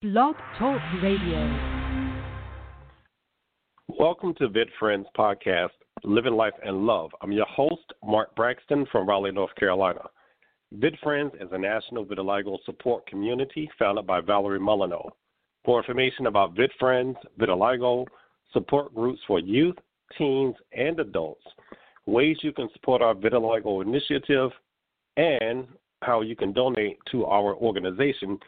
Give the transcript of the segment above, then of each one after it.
Blog Talk Radio. Welcome to Vit Friends Podcast, Living Life and Love. I'm your host, Mark Braxton from Raleigh, North Carolina. Vit Friends is a national vitiligo support community founded by Valerie Molyneux. For information about Vit Friends, vitiligo, support groups for youth, teens, and adults, ways you can support our vitiligo initiative, and how you can donate to our organization,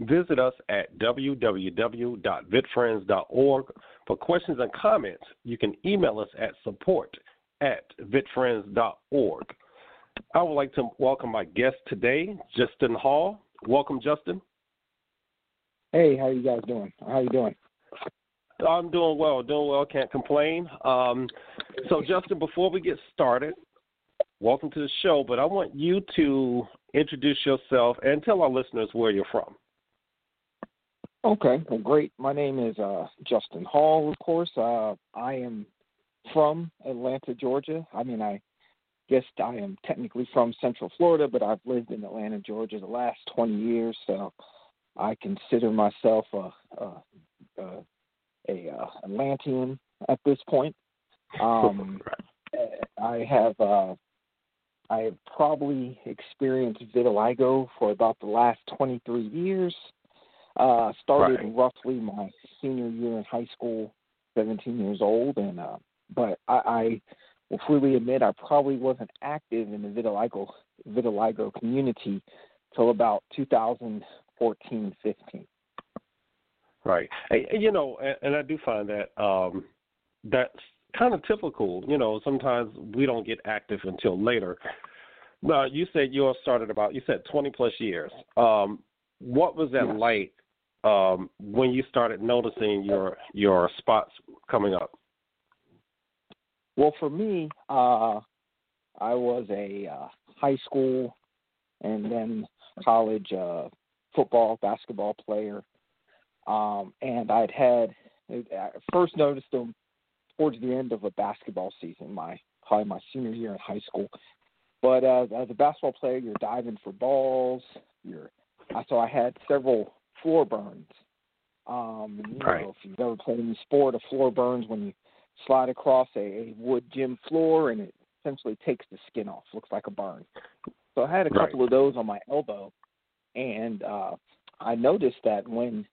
Visit us at www.vitfriends.org. For questions and comments, you can email us at support at vitfriends.org. I would like to welcome my guest today, Justin Hall. Welcome, Justin. Hey, how you guys doing? How you doing? I'm doing well, doing well. Can't complain. Um, so, Justin, before we get started, welcome to the show. But I want you to introduce yourself and tell our listeners where you're from. Okay, well, great. My name is uh, Justin Hall, of course. Uh, I am from Atlanta, Georgia. I mean, I guess I am technically from Central Florida, but I've lived in Atlanta, Georgia the last 20 years, so I consider myself a, a, a, a uh, Atlantean at this point. Um, I have uh, I have probably experienced vitiligo for about the last 23 years. Uh, started right. roughly my senior year in high school, 17 years old, and uh, but I, I will freely admit I probably wasn't active in the vitiligo vitiligo community till about 2014, 15. Right. You know, and, and I do find that um, that's kind of typical. You know, sometimes we don't get active until later. Now, you said yours started about you said 20 plus years. Um, what was that yes. like um, when you started noticing your your spots coming up? Well, for me, uh, I was a uh, high school and then college uh, football, basketball player, um, and I'd had I first noticed them towards the end of a basketball season, my probably my senior year in high school. But as, as a basketball player, you're diving for balls. You're so I had several floor burns. Um, you right. know, if you've ever played any sport, a floor burns when you slide across a, a wood gym floor and it essentially takes the skin off. Looks like a burn. So I had a couple right. of those on my elbow, and uh, I noticed that when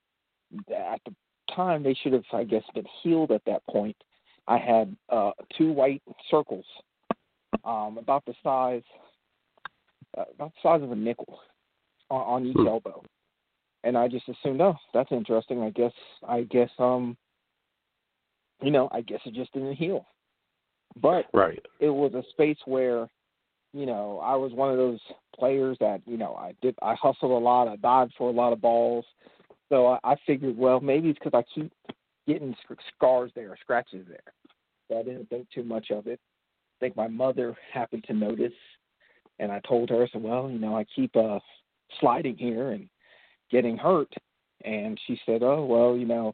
at the time they should have, I guess, been healed at that point. I had uh, two white circles, um, about the size, uh, about the size of a nickel, on, on each hmm. elbow and I just assumed, oh, that's interesting. I guess, I guess, um, you know, I guess it just didn't heal. But right. it was a space where, you know, I was one of those players that, you know, I did, I hustled a lot, I dived for a lot of balls. So I, I figured, well, maybe it's because I keep getting scars there, scratches there. So I didn't think too much of it. I think my mother happened to notice, and I told her, I said, well, you know, I keep uh sliding here, and getting hurt. And she said, "Oh well, you know,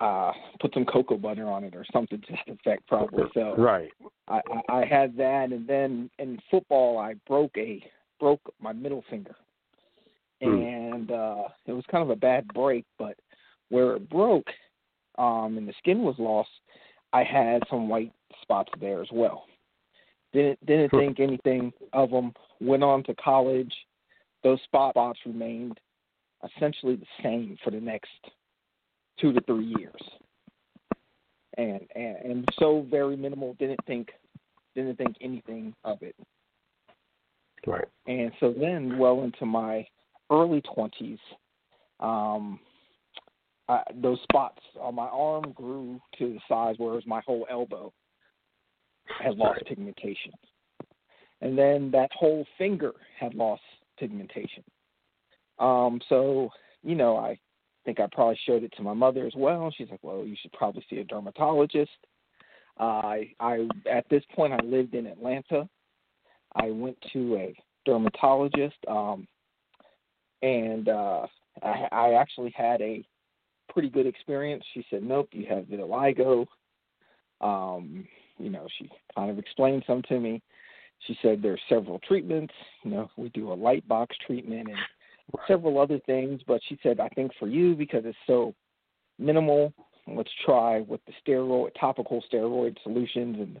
uh, put some cocoa butter on it or something to that effect, probably." So right. I, I, I had that, and then in football, I broke a broke my middle finger, mm. and uh, it was kind of a bad break. But where it broke, um, and the skin was lost, I had some white spots there as well. Didn't didn't think anything of them. Went on to college. Those spot spots remained essentially the same for the next two to three years. And, and and so very minimal. Didn't think didn't think anything of it. Right. And so then, well into my early twenties, um, I, those spots on my arm grew to the size whereas my whole elbow had lost right. pigmentation, and then that whole finger had lost pigmentation. Um, so, you know, I think I probably showed it to my mother as well. She's like, "Well, you should probably see a dermatologist." Uh, I, I at this point I lived in Atlanta. I went to a dermatologist, um, and uh, I, I actually had a pretty good experience. She said, "Nope, you have vitiligo." Um, you know, she kind of explained some to me. She said there's several treatments. You know, we do a light box treatment and several other things, but she said, I think for you because it's so minimal, let's try with the steroid topical steroid solutions and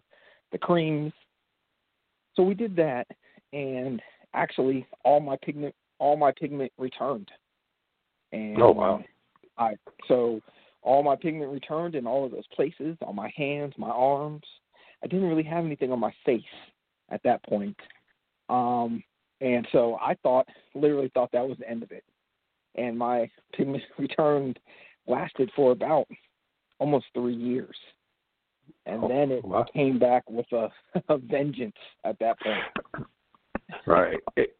the creams. So we did that, and actually, all my pigment all my pigment returned. And oh wow! I so all my pigment returned in all of those places on my hands, my arms. I didn't really have anything on my face at that point. Um, and so I thought, literally thought that was the end of it. And my pigment return lasted for about almost three years. And oh, then it wow. came back with a, a vengeance at that point. Right. It,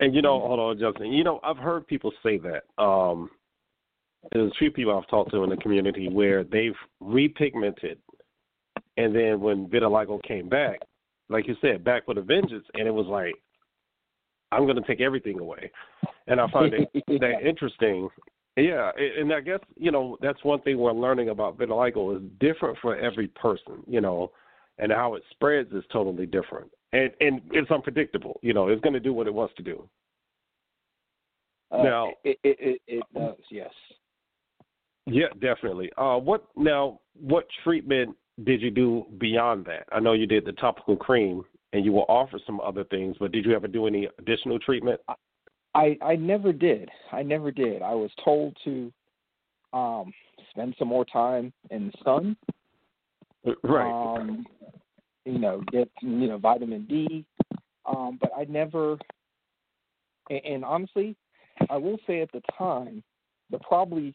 and you know, hold on, Justin. You know, I've heard people say that. Um, there's a few people I've talked to in the community where they've repigmented, and then when vitiligo came back, like you said, back with a vengeance, and it was like, I'm going to take everything away. And I find it that interesting. Yeah, and I guess you know that's one thing we're learning about vitiligo is different for every person, you know, and how it spreads is totally different, and and it's unpredictable. You know, it's going to do what it wants to do. Uh, now it, it it it does, yes. Yeah, definitely. Uh, what now? What treatment did you do beyond that? I know you did the topical cream, and you will offer some other things, but did you ever do any additional treatment? I I never did. I never did. I was told to um spend some more time in the sun. Right. Um you know, get you know, vitamin D. Um, but I never and, and honestly, I will say at the time, the probably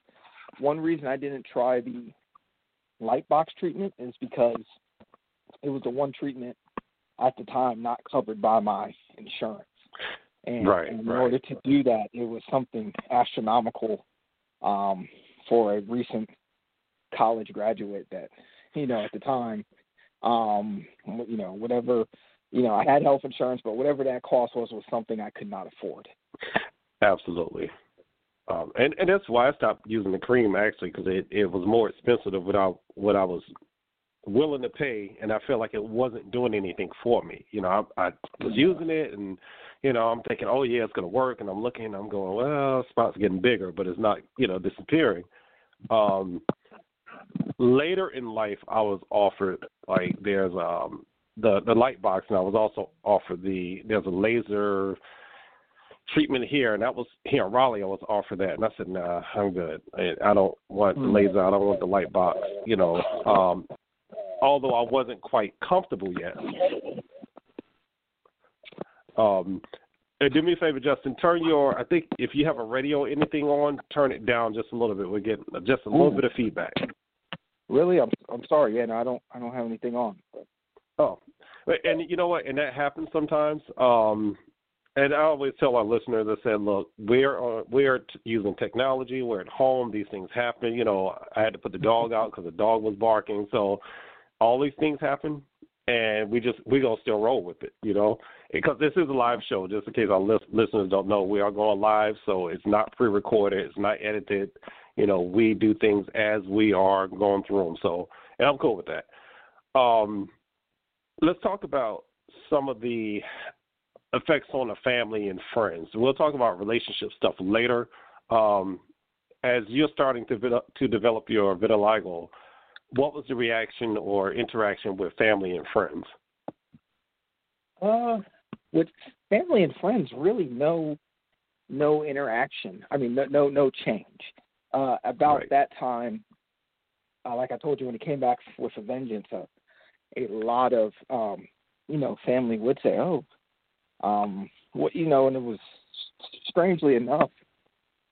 one reason I didn't try the light box treatment is because it was the one treatment at the time not covered by my insurance. And, right, and in right. order to do that, it was something astronomical um, for a recent college graduate that, you know, at the time, um, you know, whatever, you know, I had health insurance, but whatever that cost was was something I could not afford. Absolutely. Um, and and that's why I stopped using the cream actually because it it was more expensive than what I what I was willing to pay, and I felt like it wasn't doing anything for me. You know, I, I was using it, and you know, I'm thinking, oh yeah, it's gonna work, and I'm looking, and I'm going, well, spot's getting bigger, but it's not, you know, disappearing. Um, later in life, I was offered like there's um the the light box, and I was also offered the there's a laser treatment here, and that was here in Raleigh. I was offered that, and I said, "Nah, I'm good. I, I don't want the laser. I don't want the light box." You know, um, although I wasn't quite comfortable yet. Um, and do me a favor, Justin. Turn your. I think if you have a radio or anything on, turn it down just a little bit. We're getting just a little Ooh. bit of feedback. Really, I'm I'm sorry. Yeah, no, I don't I don't have anything on. Oh, and you know what? And that happens sometimes. Um, and I always tell our listeners, I said, look, we're uh, we're t- using technology. We're at home. These things happen. You know, I had to put the dog out because the dog was barking. So all these things happen, and we just we gonna still roll with it. You know, because this is a live show. Just in case our lis- listeners don't know, we are going live, so it's not pre-recorded. It's not edited. You know, we do things as we are going through them. So, and I'm cool with that. Um, let's talk about some of the effects on the family and friends. We'll talk about relationship stuff later. Um, as you're starting to to develop your vitiligo, what was the reaction or interaction with family and friends? Uh, with family and friends, really no no interaction. I mean, no no, no change. Uh, about Right. that time, uh, like I told you, when he came back with a vengeance, uh, a lot of um, you know family would say, "Oh, um, what you know," and it was strangely enough.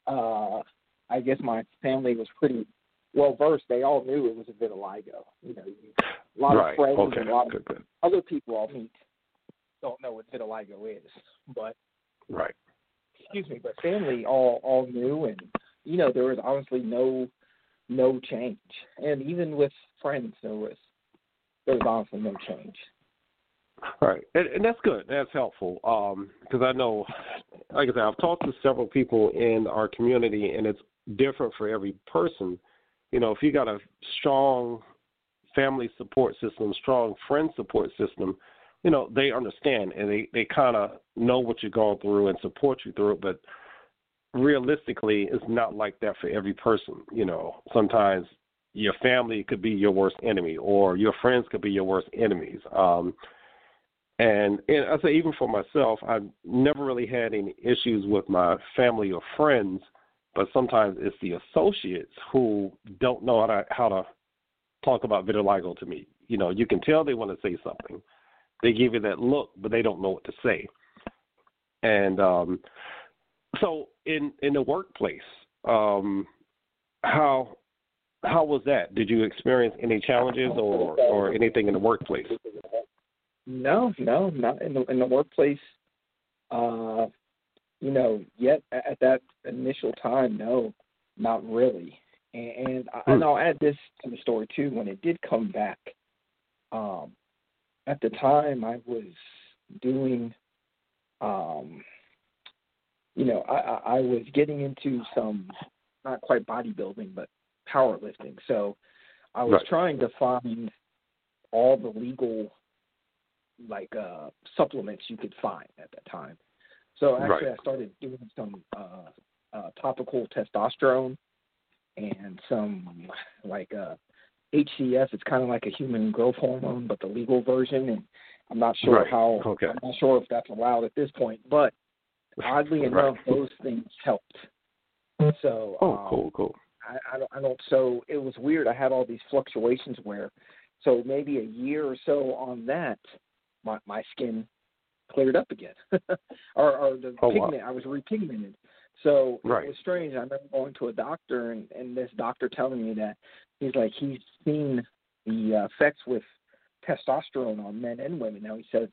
Uh, I guess my family was pretty well versed. They all knew it was a vitiligo. You know, a lot right. of friends okay. and a lot of Good. Good. other people I'll meet don't know what vitiligo is, but Right. excuse me, but family all all knew, and you know there was honestly no no change, and even with friends there was there was honestly no change. Right, and, and that's good. That's helpful um, because I know, like I said, I've talked to several people in our community, and it's different for every person. You know, if you got a strong family support system, strong friend support system, you know, they understand and they they kind of know what you're going through and support you through it. But realistically, it's not like that for every person. You know, sometimes your family could be your worst enemy, or your friends could be your worst enemies. Um, and, and I say even for myself, I've never really had any issues with my family or friends, but sometimes it's the associates who don't know how to how to talk about vitiligo to me. You know, you can tell they want to say something. They give you that look, but they don't know what to say. And um, so in in the workplace, um, how how was that? Did you experience any challenges or or anything in the workplace? No, no, not in the in the workplace. Uh, you know, yet at that initial time, no, not really. And, and, hmm. and I'll add this to the story too. When it did come back, um, at the time I was doing, um, you know, I, I was getting into some not quite bodybuilding, but powerlifting. So I was right. trying to find all the legal like uh supplements you could find at that time. So actually right. I started doing some uh uh topical testosterone and some like uh HCS. It's kind of like a human growth hormone, but the legal version. And I'm not sure right. how. Okay. I'm not sure if that's allowed at this point. But oddly enough, those things helped. So. Oh, um, cool, cool. I, I don't. I don't. So it was weird. I had all these fluctuations where, so maybe a year or so on that, my my skin cleared up again, or, or the oh, pigment. Wow. I was repigmented. So right. it was strange. I remember going to a doctor and, and this doctor telling me that he's like he's seen the effects with testosterone on men and women. Now he says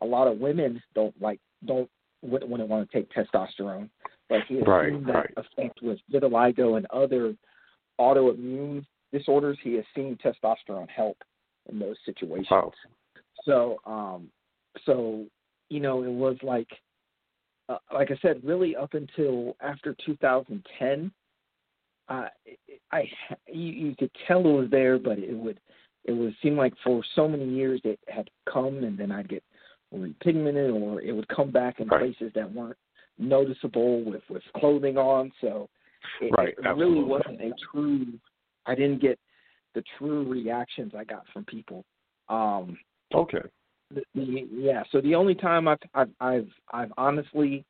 a lot of women don't like don't wouldn't want to take testosterone, but he has right, seen that right. effect with vitiligo and other autoimmune disorders. He has seen testosterone help in those situations. Wow. So, um, so you know, it was like, uh, like I said, really up until after 2010, uh, I you, you could tell it was there, but it would it would seem like for so many years it had come, and then I'd get repigmented, or it would come back in right. places that weren't noticeable with with clothing on. So it, right, it really wasn't a true. I didn't get the true reactions I got from people. Um, okay. The, the, yeah. So the only time I've I've I've, I've honestly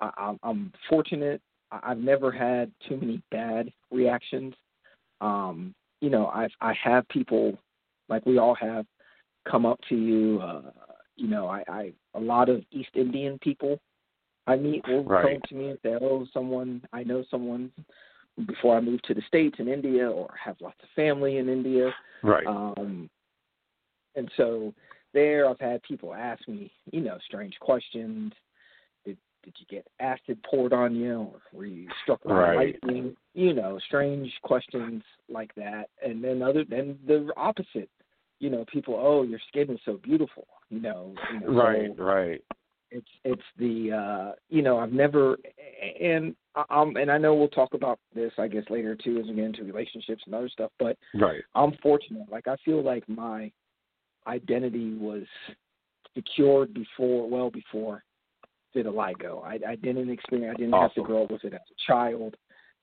I, I'm fortunate I've never had too many bad reactions. Um, you know, I've I have people like we all have come up to you. Uh, you know, I, I a lot of East Indian people I meet will right. come to me and say, "Oh, someone I know someone before I moved to the states in India, or have lots of family in India." Right. Um, and so there, I've had people ask me, you know, strange questions did did you get acid poured on you, or were you struck by right. lightning? You know, strange questions like that. And then other then the opposite, you know, people, oh, your skin is so beautiful. You know, you know right, so right. It's it's the uh, you know I've never and um and I know we'll talk about this I guess later too as we get into relationships and other stuff. But right. I'm fortunate. Like I feel like my identity was secured before, well before vitiligo. I, I didn't experience. I didn't awesome. have to grow up with it as a child,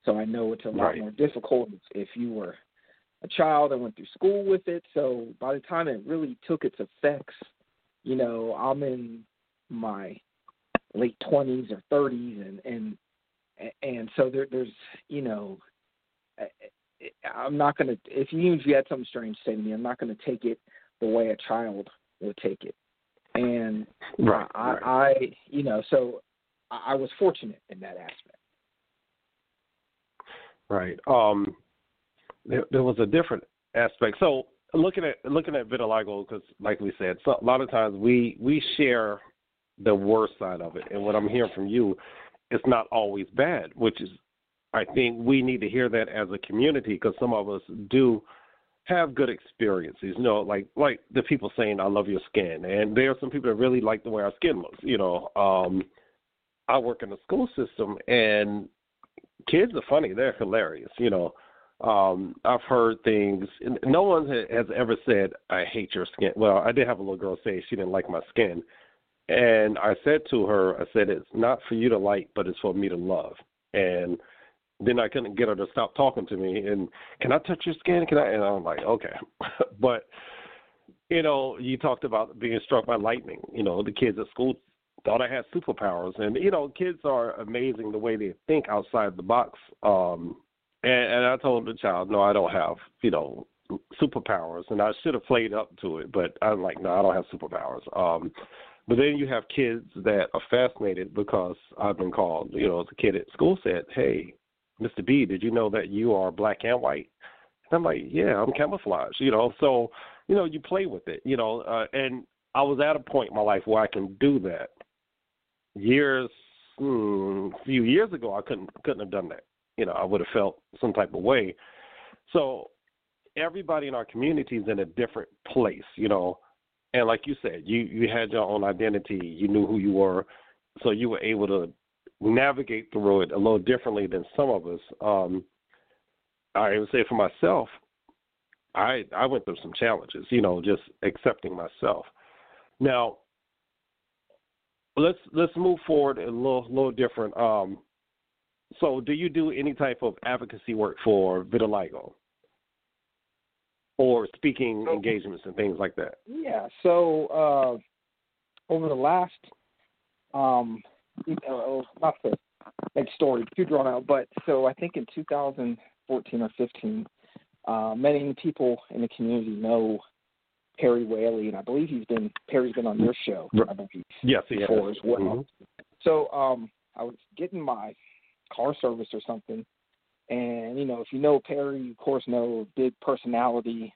so I know it's a lot right. more difficult if you were a child and went through school with it. So by the time it really took its effects, you know, I'm in my late twenties or thirties, and and and so there, there's you know, I'm not gonna if you even if you had something strange to say to me, I'm not gonna take it the way a child would take it and right, I, right. I, you know, so I was fortunate in that aspect. Right. Um, there, there was a different aspect. So looking at looking at vitiligo, because like we said, so a lot of times we we share the worst side of it, and what I'm hearing from you, it's not always bad, which is, I think we need to hear that as a community because some of us do have good experiences. You know, like like the people saying I love your skin, and there are some people that really like the way our skin looks. You know, um, I work in the school system, and kids are funny. They're hilarious. You know, um, I've heard things. No one has ever said I hate your skin. Well, I did have a little girl say she didn't like my skin, and I said to her, I said it's not for you to like, but it's for me to love. and then I couldn't get her to stop talking to me. And can I touch your skin? Can I? And I'm like, okay, but you know, you talked about being struck by lightning. You know, the kids at school thought I had superpowers, and you know, kids are amazing the way they think outside the box. Um, and, and I told the child, no, I don't have, you know, superpowers, and I should have played up to it, but I'm like, no, I don't have superpowers. Um, but then you have kids that are fascinated because I've been called, you know, as a kid at school said, hey, Mr. B, did you know that you are black and white? And I'm like, yeah, I'm camouflage, you know. So, you know, you play with it, you know. Uh, and I was at a point in my life where I can do that. Years, hmm, a few years ago, I couldn't couldn't have done that. You know, I would have felt some type of way. So everybody in our community is in a different place, you know. And like you said, you you had your own identity. You knew who you were, so you were able to navigate through it a little differently than some of us. Um, I would say for myself, I I went through some challenges, you know, just accepting myself. Now, let's let's move forward a little little different. Um, so, do you do any type of advocacy work for vitiligo? or speaking engagements and things like that? Yeah. So uh, over the last, um, not to make story too drawn out, but so I think in 2014 or 15, uh, many people in the community know Perry Whaley, and I believe he's been Perry's been on your show. I believe. Yes, he before has. as well. Mm-hmm. So um, I was getting my car service or something, and you know, if you know Perry, you of course know big personality,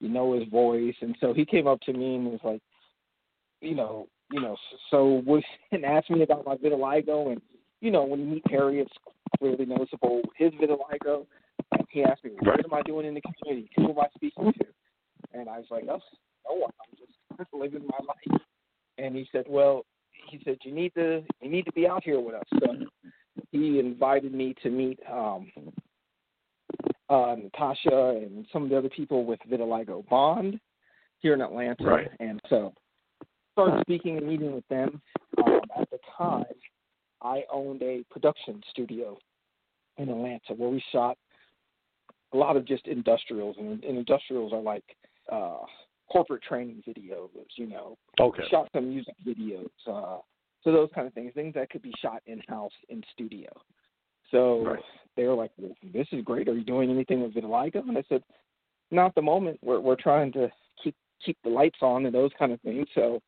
you know his voice, and so he came up to me and was like, you know, you know, so was and asked me about my vitiligo, and you know, when you meet Perry, it's clearly noticeable his vitiligo. And he asked me, what am I doing in the community? Who am I speaking to? And I was like, oh, no one. I'm just living my life. And he said, well, he said you need to you need to be out here with us. So he invited me to meet um, uh, Natasha and some of the other people with Vitiligo Bond here in Atlanta. Right. And so started speaking and meeting with them. Um, at the time, I owned a production studio in Atlanta where we shot a lot of just industrials, and, and industrials are like uh, corporate training videos, you know. Okay. We shot some music videos, uh, so those kind of things, things that could be shot in house in studio. So Right. they were like, well, "This is great. Are you doing anything with vitiligo?" And I said, "Not at the moment. We're we're trying to keep keep the lights on and those kind of things." So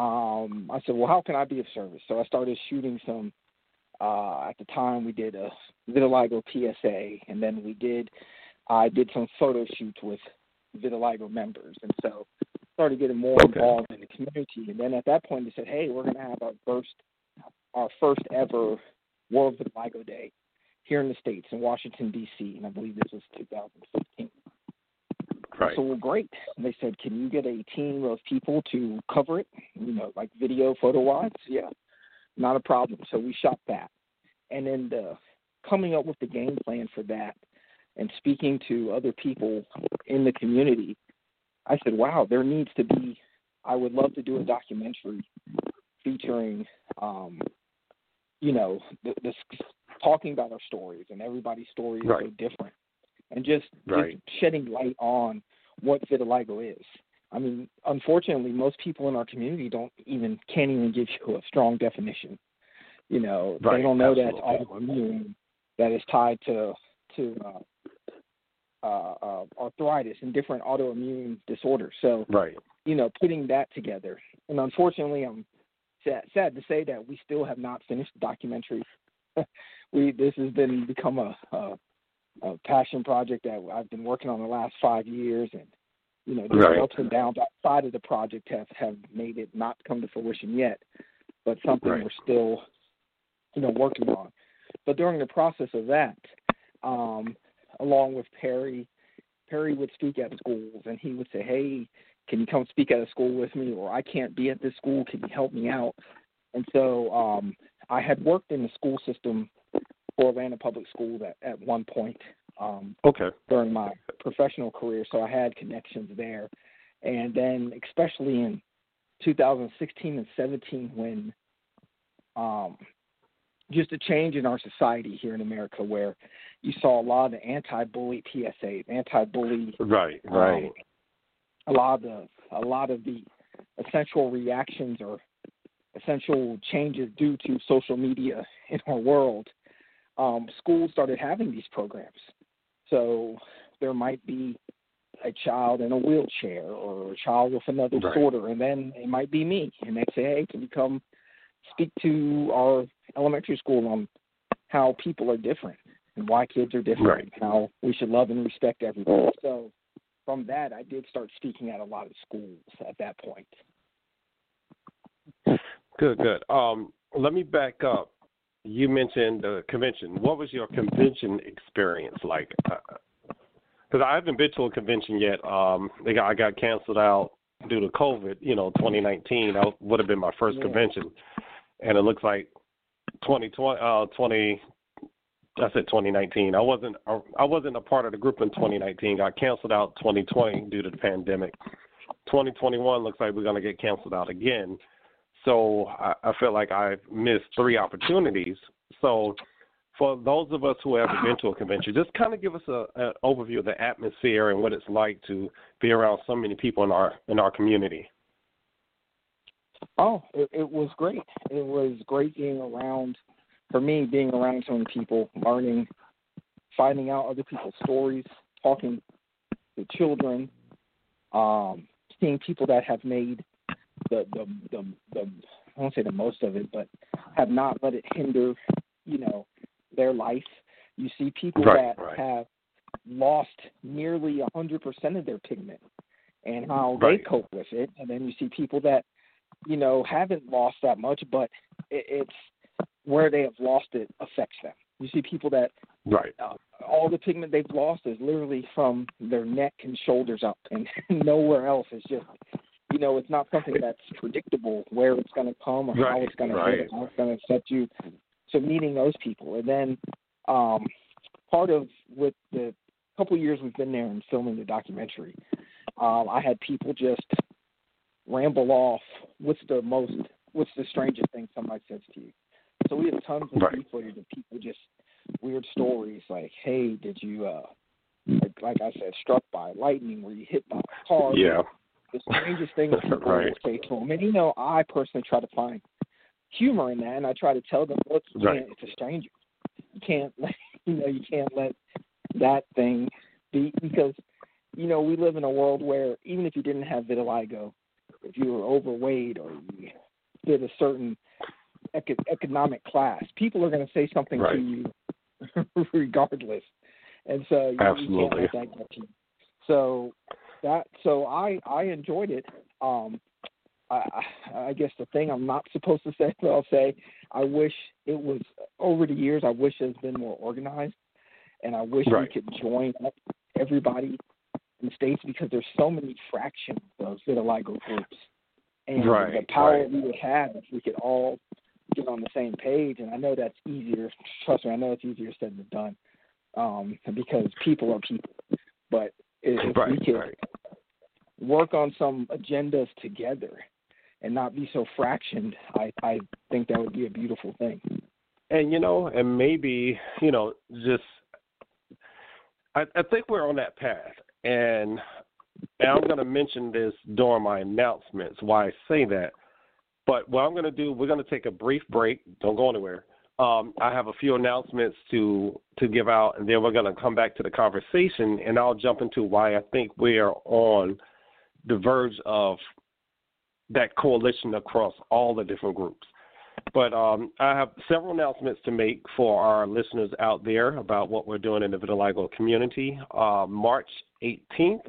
um, I said, "Well, how can I be of service?" So I started shooting some. Uh, at the time, we did a vitiligo PSA, and then we did. I did some photo shoots with vitiligo members, and so started getting more Okay. involved in the community. And then at that point, they said, "Hey, we're going to have our first, our first ever World Vitiligo Day here in the states in Washington D.C. And I believe this was 2015. Right. So well, great. And they said, "Can you get a team of people to cover it? You know, like video, photo wise? Yeah, not a problem." So we shot that, and then the, coming up with the game plan for that, and speaking to other people in the community, I said, "Wow, there needs to be. I would love to do a documentary featuring, um, you know, the, this talking about our stories, and everybody's story is so different, and just, Right. just shedding light on what vitiligo is. I mean, unfortunately, most people in our community don't even can't even give you a strong definition. You know, Right, they don't know that autoimmune that is tied to to uh, uh, uh, arthritis and different autoimmune disorders. So Right. you know, putting that together. And unfortunately, I'm sad, sad to say that we still have not finished the documentary. we this has been become a, a a passion project that I've been working on the last five years, and you know, the Right. ups and downs outside of the project have have made it not come to fruition yet, but something Right. we're still, you know, working on. But during the process of that, um, along with Perry, Perry would speak at schools, and he would say, "Hey, can you come speak at a school with me?" Or "I can't be at this school. Can you help me out?" And so um, I had worked in the school system for Atlanta Public Schools at, at one point um, Okay. during my professional career, so I had connections there. And then, especially in 2016 and 17, when um, just a change in our society here in America where you saw a lot of the anti-bully PSAs, anti-bully right, right, um, a lot of the a lot of the essential reactions or essential changes due to social media in our world. Um, schools started having these programs, so there might be a child in a wheelchair or a child with another right. disorder, and then it might be me, and they say, "Hey, can you come speak to our elementary school on how people are different and why kids are different, right. and how we should love and respect everybody?" So from that, I did start speaking at a lot of schools at that point. Good, good. Um, let me back up. You mentioned the convention. What was your convention experience like? Uh, because I haven't been to a convention yet. Um, they got, I got canceled out due to COVID. You know, 2019 that would have been my first yeah. convention, and it looks like 2020, uh, 20. I said 2019. I wasn't. I wasn't a part of the group in 2019. Got canceled out 2020 due to the pandemic. 2021 looks like we're going to get canceled out again. So I, I feel like I've missed three opportunities. So for those of us who haven't been to a convention, just kind of give us an overview of the atmosphere and what it's like to be around so many people in our in our community. Oh, it, it was great. It was great being around. For me, being around so many people, learning, finding out other people's stories, talking to children, um, seeing people that have made the the the, the I won't say the most of it, but have not let it hinder, you know, their life. You see people right, that right. have lost nearly a 100% of their pigment and how right. they cope with it. And then you see people that, you know, haven't lost that much, but it, it's where they have lost it affects them. You see people that right uh, all the pigment they've lost is literally from their neck and shoulders up, and nowhere else. It's just you know, it's not something that's predictable where it's going to come or right, how it's going right. to how it's going to set you so meeting those people, and then um, part of with the couple years we've been there and filming the documentary, um, I had people just ramble off. What's the most? What's the strangest thing somebody says to you? So we have tons of right. footage of people just weird stories like, "Hey, did you, uh, like, like I said, struck by lightning? Were you hit by a car?" Yeah. The strangest things people right. say to them, and you know, I personally try to find humor in that, and I try to tell them, look, you right. can't, it's a stranger. You can't, let, you know, you can't let that thing be because, you know, we live in a world where even if you didn't have vitiligo, if you were overweight or you did a certain eco- economic class, people are going to say something right. to you regardless, and so you, Absolutely. you can't let that get you. So that, so I I enjoyed it. Um, I, I guess the thing I'm not supposed to say, but I'll say, I wish it was over the years. I wish it's been more organized, and I wish right. we could join up everybody in the states because there's so many fractions of vitiligo groups, and right, the power right. we would have if we could all get on the same page. And I know that's easier. Trust me, I know it's easier said than done, um, because people are people. But if right, we could right. work on some agendas together and not be so fractioned, I, I think that would be a beautiful thing. And you know, and maybe you know, just I, I think we're on that path, and, and I'm going to mention this during my announcements. Why I say that, but what I'm going to do, we're going to take a brief break. Don't go anywhere. Um, I have a few announcements to to give out, and then we're going to come back to the conversation, and I'll jump into why I think we are on the verge of that coalition across all the different groups. But um, I have several announcements to make for our listeners out there about what we're doing in the vitiligo community. Uh, March 18th,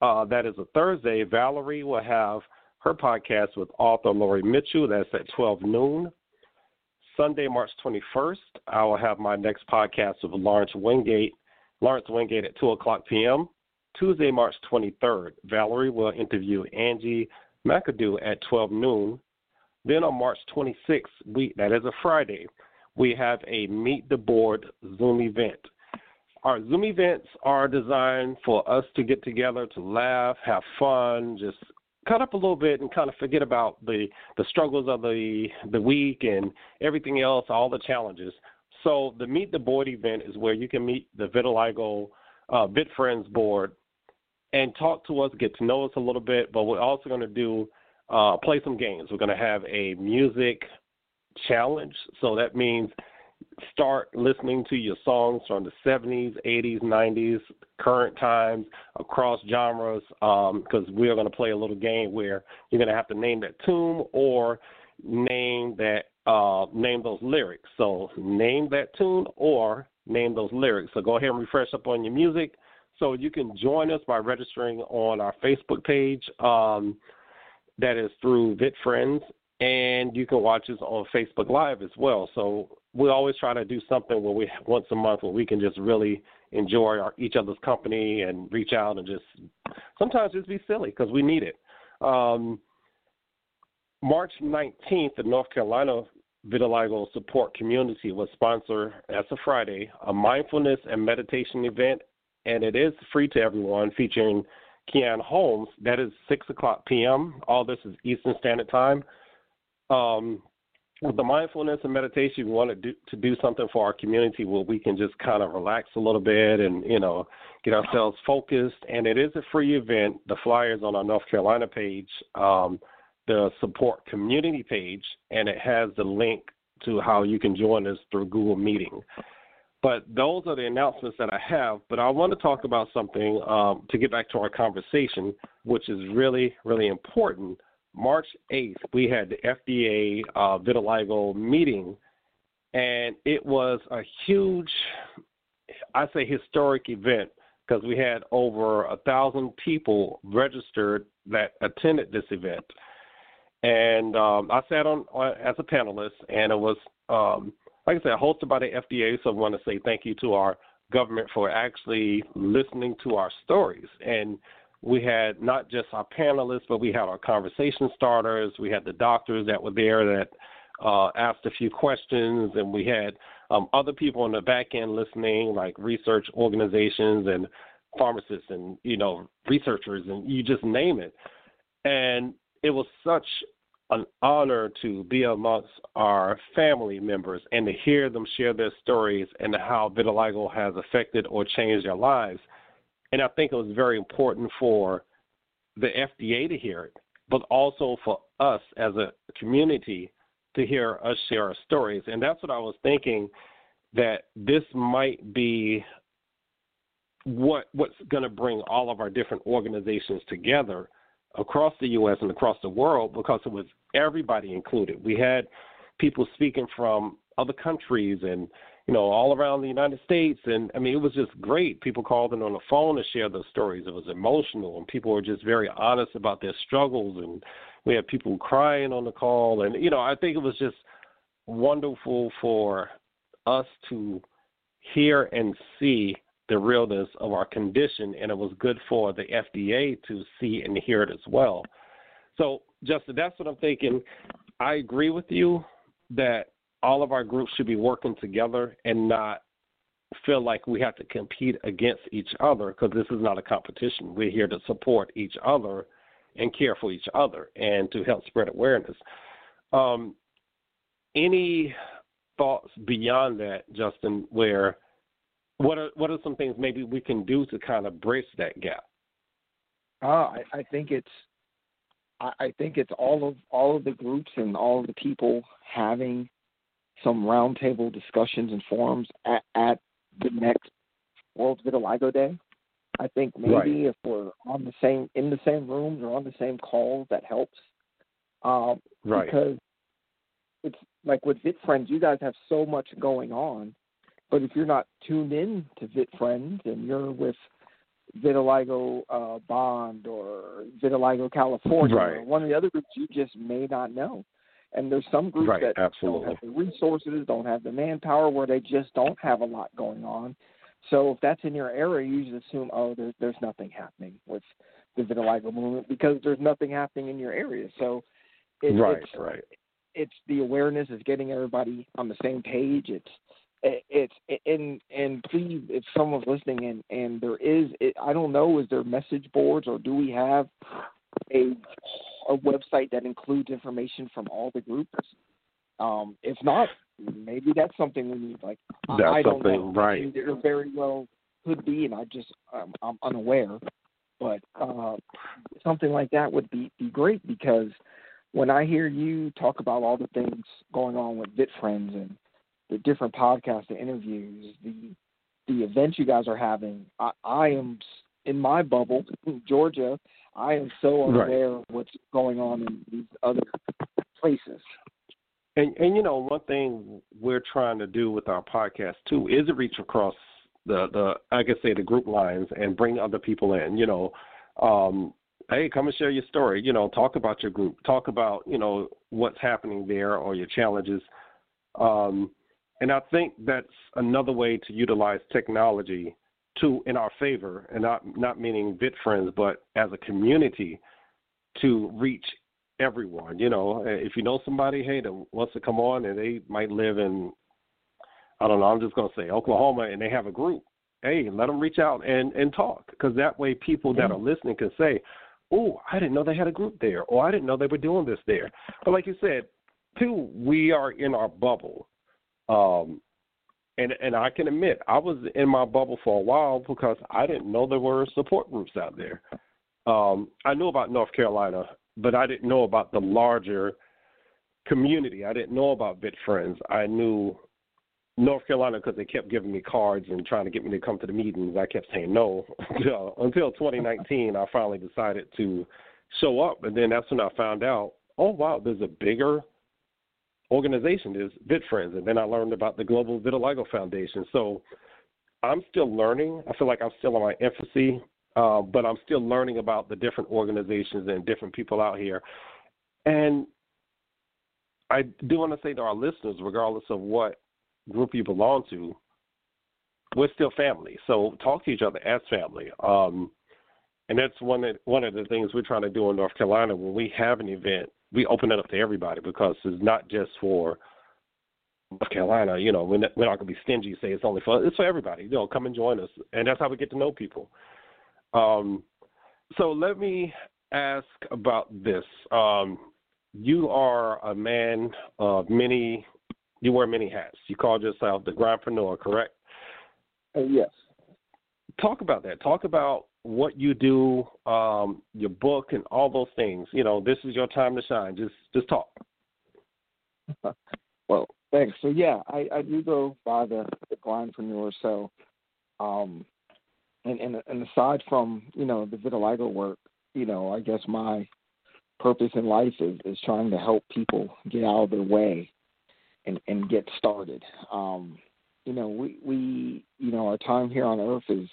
uh, that is a Thursday, Valerie will have her podcast with author Lori Mitchell. That's at 12 noon. Sunday, March 21st, I will have my next podcast with Lawrence Wingate, Lawrence Wingate at 2 o'clock p.m. Tuesday, March 23rd, Valerie will interview Angie McAdoo at 12 noon. Then on March 26th, we, that is a Friday, we have a Meet the Board Zoom event. Our Zoom events are designed for us to get together to laugh, have fun, just cut up a little bit and kind of forget about the the struggles of the the week and everything else, all the challenges. So the Meet the Board event is where you can meet the Vitiligo uh, Vit Friends board and talk to us, get to know us a little bit. But we're also going to do uh, play some games. We're going to have a music challenge. So that means start listening to your songs from the 70s, 80s, 90s, current times, across genres, because um, we're going to play a little game where you're going to have to name that tune or name that uh, name those lyrics. So name that tune or name those lyrics. So go ahead and refresh up on your music. So you can join us by registering on our Facebook page. Um, that is through VitFriends, and you can watch us on Facebook Live as well. So we always try to do something where we once a month where we can just really enjoy our, each other's company and reach out and just sometimes just be silly because we need it. Um, March 19th, the North Carolina Vitiligo Support Community will sponsor, as a Friday, a mindfulness and meditation event, and it is free to everyone, featuring Keon Holmes. That is 6 o'clock p.m. All this is Eastern Standard Time. Um, with the mindfulness and meditation, we want to do, to do something for our community where we can just kind of relax a little bit and, you know, get ourselves focused. And it is a free event. The flyers on our North Carolina page. Um, the support community page, and it has the link to how you can join us through Google Meeting. But those are the announcements that I have. But I want to talk about something um, to get back to our conversation, which is really, really important. March 8th, we had the FDA uh, vitiligo meeting, and it was a huge, I say, historic event because we had over a thousand people registered that attended this event and um, I sat on, as a panelist, and it was um, like I said, hosted by the FDA. So I want to say thank you to our government for actually listening to our stories. And we had not just our panelists, but we had our conversation starters. We had the doctors that were there that uh, asked a few questions, and we had um, other people on the back end listening, like research organizations and pharmacists and you know researchers, and you just name it. And it was such an honor to be amongst our family members and to hear them share their stories and how vitiligo has affected or changed their lives. And I think it was very important for the FDA to hear it, but also for us as a community to hear us share our stories. And that's what I was thinking that this might be what what's going to bring all of our different organizations together across the U.S. and across the world because it was everybody included. We had people speaking from other countries and you know all around the United States, and I mean it was just great. People called in on the phone to share their stories. It was emotional, and people were just very honest about their struggles. And we had people crying on the call, and you know I think it was just wonderful for us to hear and see the realness of our condition, and it was good for the FDA to see and hear it as well. So, Justin, that's what I'm thinking. I agree with you that all of our groups should be working together and not feel like we have to compete against each other because this is not a competition. We're here to support each other and care for each other and to help spread awareness. Um, any thoughts beyond that, Justin, where what are what are some things maybe we can do to kind of bridge that gap? Uh, I, I think it's I, I think it's all of all of the groups and all of the people having some roundtable discussions and forums at, at the next World Vitiligo Day. I think maybe right. if we're on the same in the same rooms or on the same calls, that helps. Um, right. Because it's like with Vit Friends, you guys have so much going on but if you're not tuned in to Vit Friends and you're with Vitiligo uh, Bond or Vitiligo California right. or one of the other groups, you just may not know. And there's some groups right, that absolutely. don't have the resources, don't have the manpower, where they just don't have a lot going on. So if that's in your area, you just assume, oh, there's there's nothing happening with the vitiligo movement because there's nothing happening in your area. So it, right, it's, right. It's the awareness, is getting everybody on the same page. It's it's and and please if someone's listening and and there is it, i don't know is there message boards or do we have a a website that includes information from all the groups. Um, if not, maybe that's something we need. Like that's I don't something know. right. There very well could be, and I just I'm, I'm unaware. But uh, something like that would be be great because when I hear you talk about all the things going on with VitFriends and the different podcasts, the interviews, the the events you guys are having, I, I am in my bubble, Georgia. I am so unaware right. of what's going on in these other places. And and you know one thing we're trying to do with our podcast too is to reach across the the I could say the group lines and bring other people in. You know, um, hey, come and share your story. You know, talk about your group, talk about you know what's happening there or your challenges. Um, and I think that's another way to utilize technology to in our favor, and not not meaning Vit Friends, but as a community to reach everyone. You know, if you know somebody, hey, that wants to come on, and they might live in, I don't know, I'm just going to say Oklahoma, and they have a group. Hey, let them reach out and and talk, because that way people that are listening can say, oh, I didn't know they had a group there, or I didn't know they were doing this there. But like you said, too, we are in our bubble. Um, and and I can admit I was in my bubble for a while because I didn't know there were support groups out there. Um, I knew about North Carolina, but I didn't know about the larger community. I didn't know about VitFriends. I knew North Carolina because they kept giving me cards and trying to get me to come to the meetings. I kept saying no until until 2019. I finally decided to show up, and then that's when I found out. Oh wow, there's a bigger organization is VitFriends, and then I learned about the Global Vitiligo Foundation. So I'm still learning. I feel like I'm still in my infancy, uh, but I'm still learning about the different organizations and different people out here. And I do want to say to our listeners, regardless of what group you belong to, we're still family. So talk to each other as family. Um, and that's one of, one of the things we're trying to do in North Carolina when we have an event we open it up to everybody because it's not just for North Carolina. You know, we're not, we're not going to be stingy. Say it's only for it's for everybody. You know, come and join us, and that's how we get to know people. Um, so let me ask about this. Um, you are a man of many. You wear many hats. You call yourself the grindpreneur, correct? Uh, yes. Talk about that. Talk about what you do, um, your book, and all those things. You know, this is your time to shine. Just just talk. well, thanks. So yeah, I, I do go by the the grindpreneur. So, um, and and and aside from you know the vitiligo work, you know, I guess my purpose in life is is trying to help people get out of their way and and get started. Um, you know, we we you know our time here on Earth is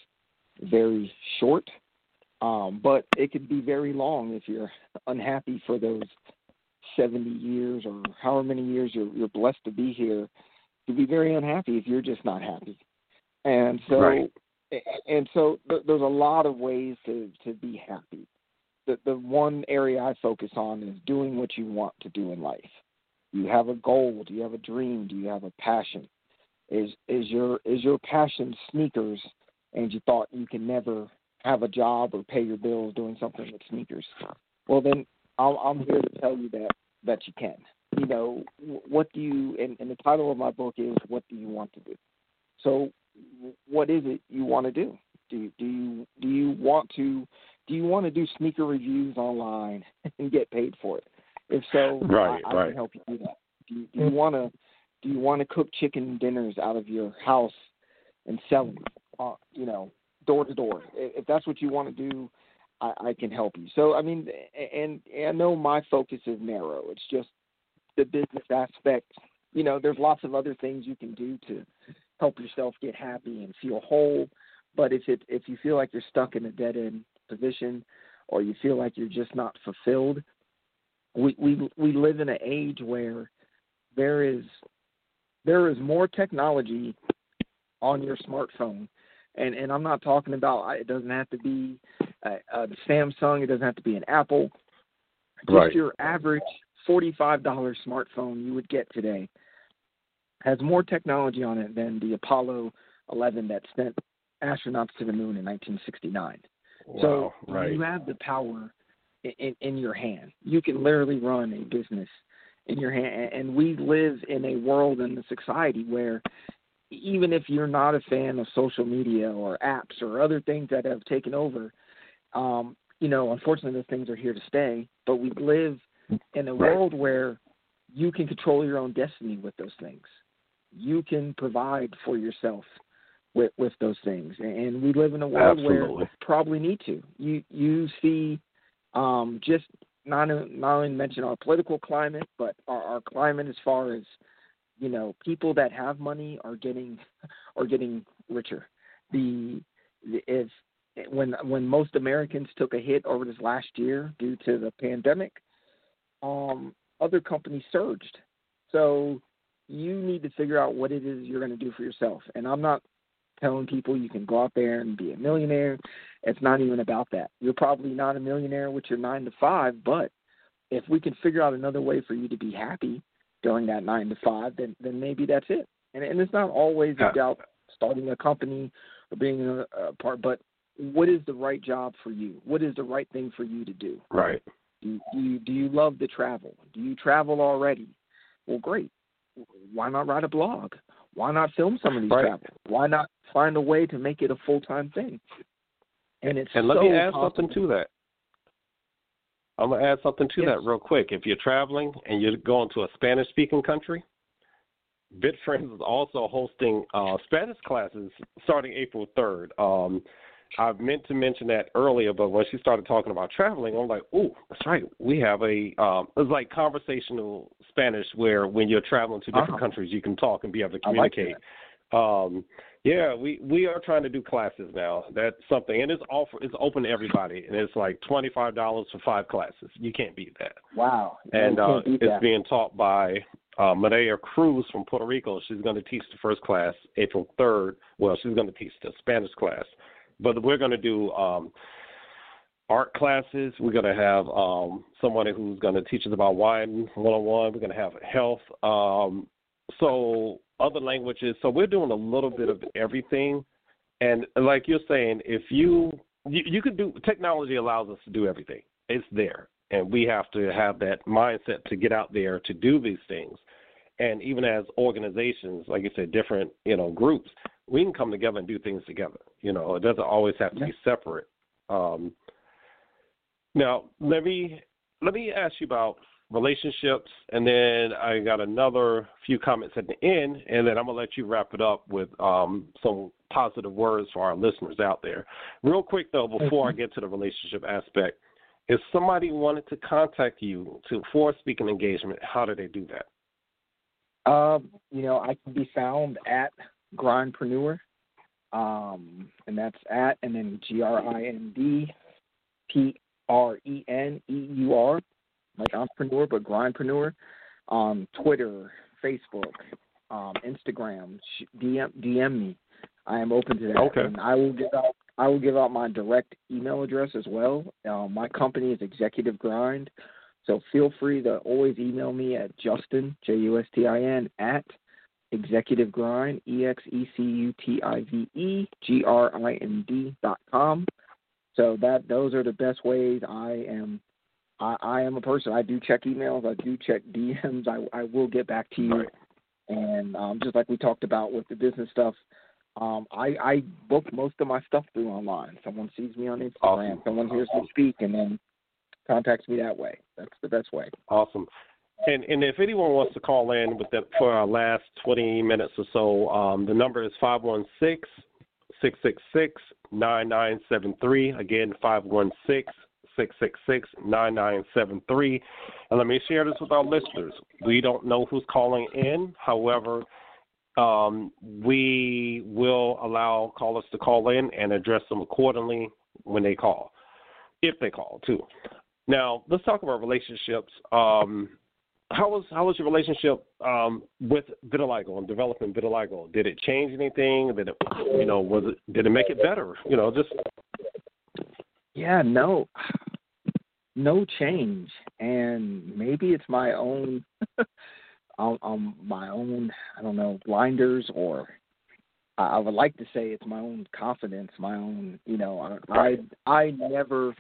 very short, um, but it could be very long if you're unhappy for those 70 years or however many years you're, you're blessed to be here. You'd be very unhappy if you're just not happy. And so, right. and so th- there's a lot of ways to, to be happy. The, the one area I focus on is doing what you want to do in life. You have a goal. Do you have a dream? Do you have a passion? Is is your is your passion sneakers and you thought you can never have a job or pay your bills doing something with sneakers, well then I'll, I'm here to tell you that that you can. You know, what do you? And, and the title of my book is "What Do You Want to Do." So, what is it you want to do? Do you, do you do you want to do you want to do sneaker reviews online and get paid for it? If so, right, I, I right. can help you do that. Do you, do you want to do you want to cook chicken dinners out of your house and sell them? Uh, you know, door to door. If that's what you want to do, I, I can help you. So, I mean, and, and I know my focus is narrow. It's just the business aspect. You know, there's lots of other things you can do to help yourself get happy and feel whole. But if it if you feel like you're stuck in a dead end position, or you feel like you're just not fulfilled, we we we live in an age where there is there is more technology on your smartphone and and I'm not talking about it doesn't have to be a, a Samsung, it doesn't have to be an Apple. Just right. your average forty-five dollar smartphone you would get today has more technology on it than the Apollo 11 that sent astronauts to the moon in 1969. Wow, so right. you have the power in, in your hand. You can literally run a business in your hand. And we live in a world and a society where even if you're not a fan of social media or apps or other things that have taken over, um, you know, unfortunately those things are here to stay. But we live in a right. world where you can control your own destiny with those things. You can provide for yourself with with those things, and we live in a world Absolutely. where probably need to. You you see, um, just not not only mention our political climate, but our, our climate as far as you know, people that have money are getting are getting richer. The if when when most Americans took a hit over this last year due to the pandemic, um, other companies surged. So you need to figure out what it is you're going to do for yourself. And I'm not telling people you can go out there and be a millionaire. It's not even about that. You're probably not a millionaire with your nine to five, but if we can figure out another way for you to be happy during that nine to five, then then maybe that's it. And and it's not always about starting a company or being a, a part, but what is the right job for you? What is the right thing for you to do? Right. Do, do you do you love to travel? Do you travel already? Well, great. Why not write a blog? Why not film some of these right. travels? Why not find a way to make it a full time thing? And it's and let so me add something to that. I'm gonna add something to yes. that real quick. If you're traveling and you're going to a Spanish speaking country, VitFriends is also hosting uh, Spanish classes starting April 3rd. Um, I meant to mention that earlier, but when she started talking about traveling, I'm like, "Oh, that's right. We have a um, it's like conversational Spanish where when you're traveling to different uh-huh. countries, you can talk and be able to I like communicate." um, yeah, we we are trying to do classes now. That's something, and it's offer it's open to everybody, and it's like twenty five dollars for five classes. You can't beat that. Wow. And uh, it's that. being taught by uh, Medea Cruz from Puerto Rico. She's going to teach the first class April 3rd. Well, she's going to teach the Spanish class. But we're going to do um, art classes. We're going to have um, someone who's going to teach us about wine one on one. We're going to have health. Um, so, other languages. So, we're doing a little bit of everything. And like you're saying, if you, you, you could do, technology allows us to do everything, it's there and we have to have that mindset to get out there to do these things. And even as organizations, like you said, different you know groups, we can come together and do things together. You know, it doesn't always have to be separate. Um, now, let me let me ask you about relationships, and then I got another few comments at the end, and then I'm gonna let you wrap it up with um, some positive words for our listeners out there. Real quick though, before I get to the relationship aspect if somebody wanted to contact you to for a speaking engagement, how do they do that? Um, you know, I can be found at Grindpreneur, um, and that's at and then G R I N D P R E N E U R, like entrepreneur, but Grindpreneur. Um, Twitter, Facebook, um, Instagram, DM DM me. I am open to that, Okay. and I will give out I will give out my direct email address as well. Um, my company is Executive Grind, so feel free to always email me at Justin J U S T I N at Executive Grind E X E C U T I V E G R I N D dot com. So that those are the best ways. I am I, I am a person. I do check emails. I do check DMs. I I will get back to you. Right. And um, just like we talked about with the business stuff, um, I, I book most of my stuff through online. Someone sees me on Instagram, Awesome. someone hears me speak, and then contacts me that way. That's the best way. Awesome. And and if anyone wants to call in with that for our last 20 minutes or so, um, the number is 516 666 9973. Again, 516 666 9973. And let me share this with our listeners. We don't know who's calling in. However, um, we will allow callers to call in and address them accordingly when they call, if they call, too. Now, let's talk about relationships. Um, how was how was your relationship um, with vitiligo and developing vitiligo? Did it change anything? Did it you know was it did it make it better? You know, just Yeah, no, no change, and maybe it's my own, um, um, my own. I don't know blinders, or I would like to say it's my own confidence, my own. You know, I I, I never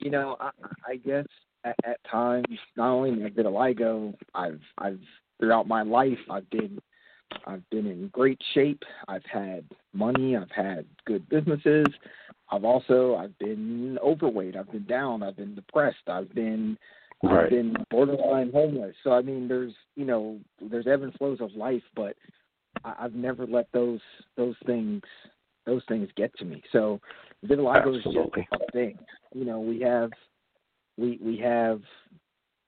You know, I, I guess at, at times, not only in vitiligo, I've I've throughout my life, I've been I've been in great shape. I've had money. I've had good businesses. I've also I've been overweight. I've been down. I've been depressed. I've been Right. I've been borderline homeless. So I mean, there's you know there's ebb and flows of life, but I, I've never let those those things those things get to me. So vitiligo is just Absolutely. a thing. You know, we have we we have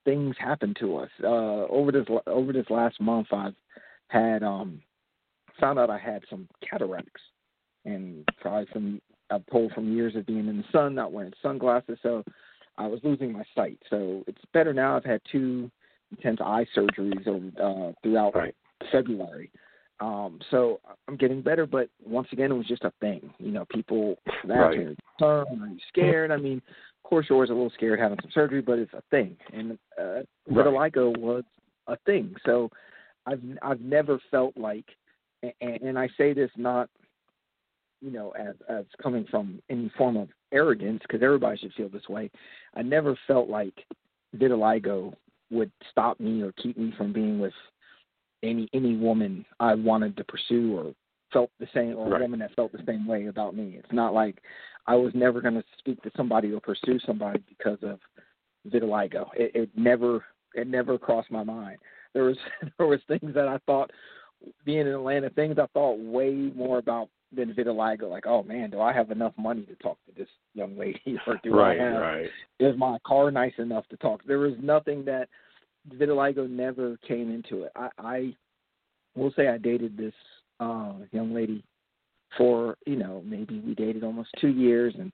things happen to us. Uh, over this over this last month, I've had um found out I had some cataracts, and probably from I've told from years of being in the sun, not wearing sunglasses, so I was losing my sight. So it's better now. I've had two intense eye surgeries over uh, throughout Right. February. Um, so I'm getting better, but once again, it was just a thing. You know, people Right. "Are you concerned? Are you scared?" I mean, of course, you're always a little scared having some surgery, but it's a thing, and uh, Right. vitiligo was a thing. So I've I've never felt like, and, and I say this not, you know, as as coming from any form of arrogance, because everybody should feel this way. I never felt like vitiligo would stop me or keep me from being with any any woman I wanted to pursue or felt the same or Right. a woman that felt the same way about me. It's not like I was never going to speak to somebody or pursue somebody because of vitiligo. It, it never it never crossed my mind. There was there was things that I thought being in Atlanta, things I thought way more about than vitiligo. Like, oh man, do I have enough money to talk to this young lady, or do Right. I have Right. is my car nice enough to talk? There was nothing that vitiligo never came into it. I, I will say I dated this uh young lady for, you know, maybe we dated almost two years and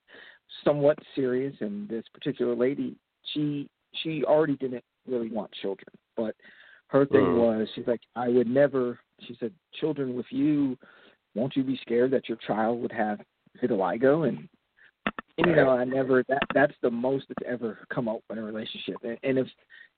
somewhat serious and this particular lady, she she already didn't really want children. But her thing Mm. was she's like, I would never she said, Children with you, won't you be scared that your child would have vitiligo and and you know, I never that that's the most that's ever come up in a relationship. And, and if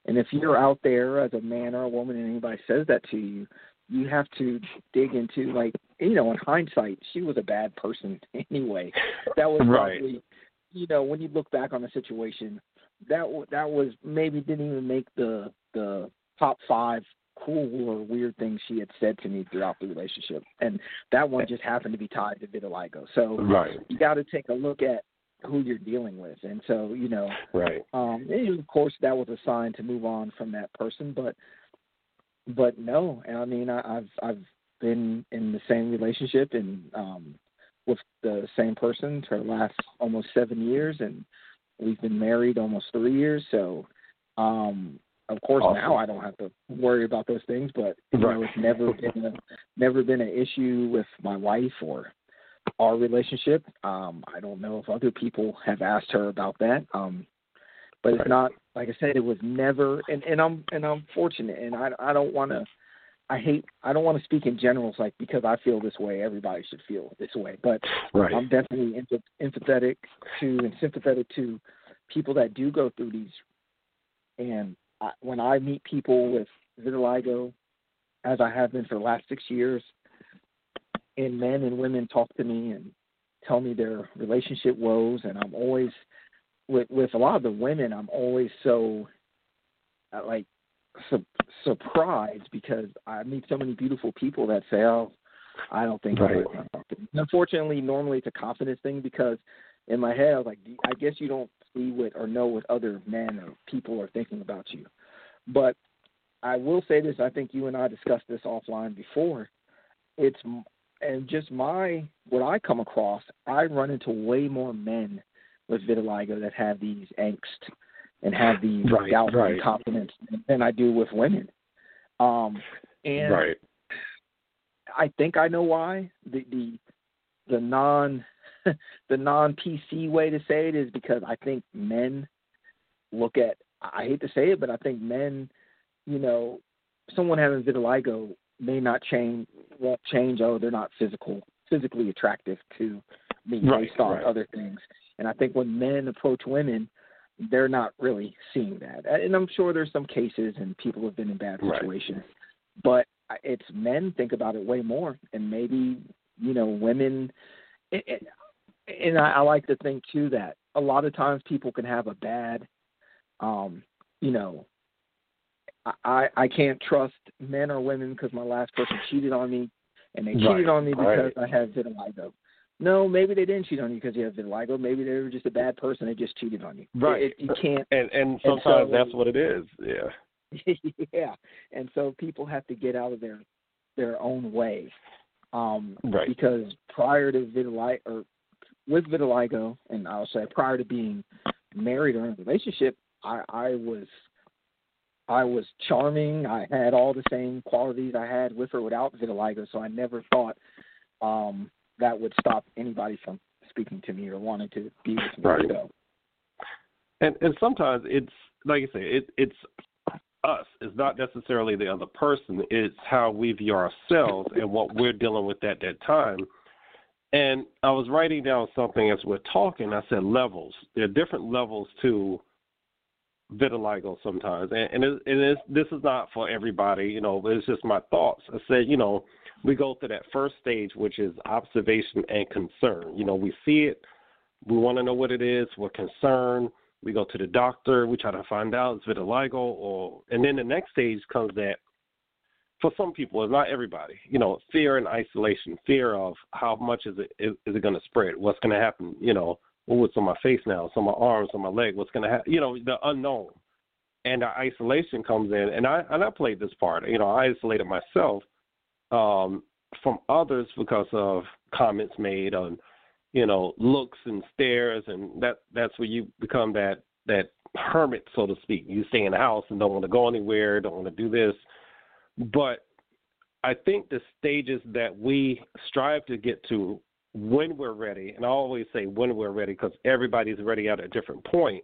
and if you're out there as a man or a woman and anybody says that to you, you have to dig into like you know, in hindsight, she was a bad person anyway. That was Right. probably you know, when you look back on the situation, that that was maybe didn't even make the the top five cool or weird things she had said to me throughout the relationship, and that one just happened to be tied to vitiligo. So Right. you got to take a look at who you're dealing with, and so you know, Right. um, and of course that was a sign to move on from that person, but but no, and I mean I, I've I've been in the same relationship and um, with the same person for the last almost seven years, and we've been married almost three years. So, um, of course, Awesome. now I don't have to worry about those things. But you Right. know, it's never been a never been an issue with my wife or our relationship. Um, I don't know if other people have asked her about that. Um, but it's not like I said. It was never, and and I'm and I'm fortunate, and I I don't want to. I hate. I don't want to speak in generals, like because I feel this way. Everybody should feel this way, but Right. I'm definitely empath- empathetic to and sympathetic to people that do go through these. And I, when I meet people with vitiligo, as I have been for the last six years, and men and women talk to me and tell me their relationship woes, and I'm always with with a lot of the women, I'm always so uh, like su- surprised because I meet so many beautiful people that say, "Oh, I don't think Right. I'm gonna talk to you." Unfortunately, normally it's a confidence thing because in my head I was like, I guess you don't see what or know what other men or people are thinking about you. But I will say this: I think you and I discussed this offline before. It's and just my what I come across, I run into way more men with vitiligo that have these angst and have these Right, doubt right. and confidence than I do with women. Um, and Right. I think I know why. The the the non the non PC way to say it is because I think men look at I hate to say it, but I think men, you know, someone having vitiligo may not change won't change, oh, they're not physical physically attractive to me Right, based on right. other things. And I think when men approach women, they're not really seeing that. And I'm sure there's some cases and people have been in bad Right. situations. But it's men think about it way more and maybe, you know, women it, it, and I, I like to think too that a lot of times people can have a bad, um, you know, I I can't trust men or women because my last person cheated on me, and they cheated Right, on me because right. I have vitiligo. No, maybe they didn't cheat on you because you have vitiligo. Maybe they were just a bad person. They just cheated on you. Right. It, you can't. And and And sometimes so- that's what it is. Yeah. yeah. And so people have to get out of their their own way. Um, Right. Because prior to vitiligo, or with vitiligo, and I'll say prior to being married or in a relationship, I, I was I was charming. I had all the same qualities I had with or without vitiligo. So I never thought um, that would stop anybody from speaking to me or wanting to be with me. Right. So And and sometimes it's like you say, it it's us. It's not necessarily the other person. It's how we view ourselves and what we're dealing with at that time. And I was writing down something as we're talking. I said levels. There are different levels to vitiligo sometimes, and, and, it, and it's, this is not for everybody. You know, but it's just my thoughts. I said, you know, we go through that first stage, which is observation and concern. You know, we see it, we want to know what it is, we're concerned. We go to the doctor, we try to find out it's vitiligo, or and then the next stage comes that for some people, it's not everybody. You know, fear and isolation, fear of how much is it is, is it going to spread? What's going to happen? You know, oh, it's on my face now, it's on my arms, on my leg. What's going to happen? You know, the unknown, and the isolation comes in. And I and I played this part. You know, I isolated myself um, from others because of comments made on, you know, looks and stares, and that that's where you become that that hermit, so to speak. You stay in the house and don't want to go anywhere, don't want to do this. But I think the stages that we strive to get to when we're ready, and I always say when we're ready because everybody's ready at a different point.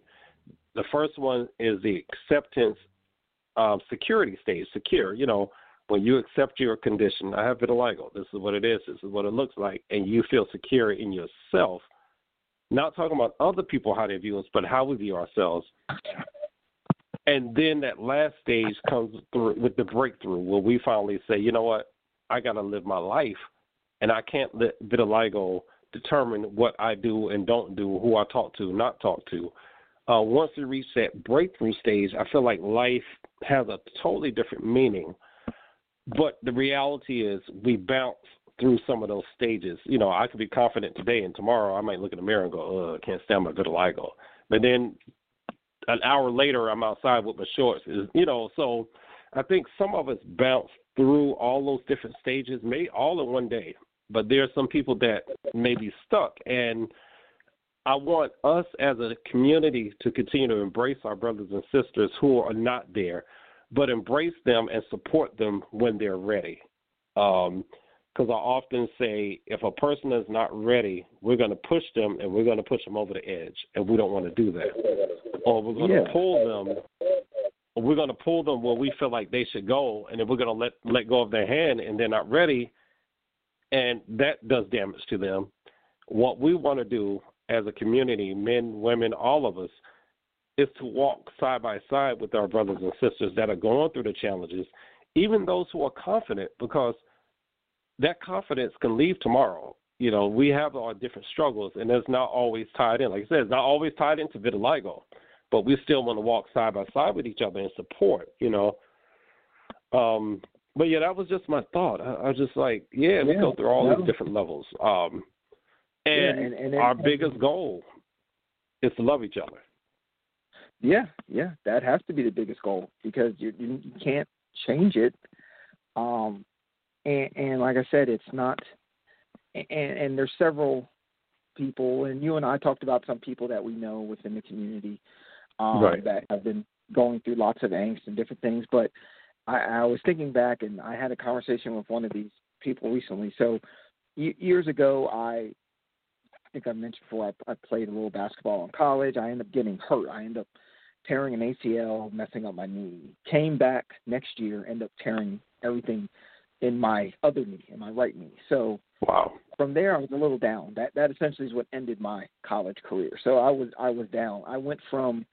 The first one is the acceptance um, security stage, secure. You know, when you accept your condition, I have vitiligo. This is what it is. This is what it looks like, and you feel secure in yourself. Not talking about other people how they view us, but how we view ourselves. And then that last stage comes through with the breakthrough, where we finally say, you know what, I got to live my life, and I can't let vitiligo determine what I do and don't do, who I talk to, not talk to. Uh, once we reach that breakthrough stage, I feel like life has a totally different meaning. But the reality is, we bounce through some of those stages. You know, I could be confident today, and tomorrow I might look in the mirror and go, "Ugh, I can't stand my vitiligo." But then an hour later, I'm outside with my shorts. Is you know, so I think some of us bounce through all those different stages, may all in one day. But there are some people that may be stuck, and I want us as a community to continue to embrace our brothers and sisters who are not there, but embrace them and support them when they're ready. Um, because I often say if a person is not ready, we're going to push them and we're going to push them over the edge, and we don't want to do that. Or we're going Yeah. to pull them. We're going to pull them where we feel like they should go, and then we're going to let let go of their hand, and they're not ready, and that does damage to them. What we want to do as a community, men, women, all of us, is to walk side by side with our brothers and sisters that are going through the challenges, even those who are confident, because that confidence can leave tomorrow. You know, we have our different struggles, and it's not always tied in. Like I said, it's not always tied into vitiligo, but we still want to walk side by side with each other and support. You know, um, but yeah, that was just my thought. I, I was just like, yeah, we go through all no. these different levels, um, Yeah, and, and- and it- our biggest goal is to love each other. Yeah, yeah, that has to be the biggest goal because you you, you can't change it. Um, and, and like I said, it's not. And, and there's several people, and you and I talked about some people that we know within the community um, Right. that have been going through lots of angst and different things. But I, I was thinking back, and I had a conversation with one of these people recently. So years ago, I I think I mentioned before I, I played a little basketball in college. I ended up getting hurt. I ended up tearing an ACL, messing up my knee. Came back next year, ended up tearing everything in my other knee, in my right knee. So Wow. from there, I was a little down. That that essentially is what ended my college career. So I was I was down. I went from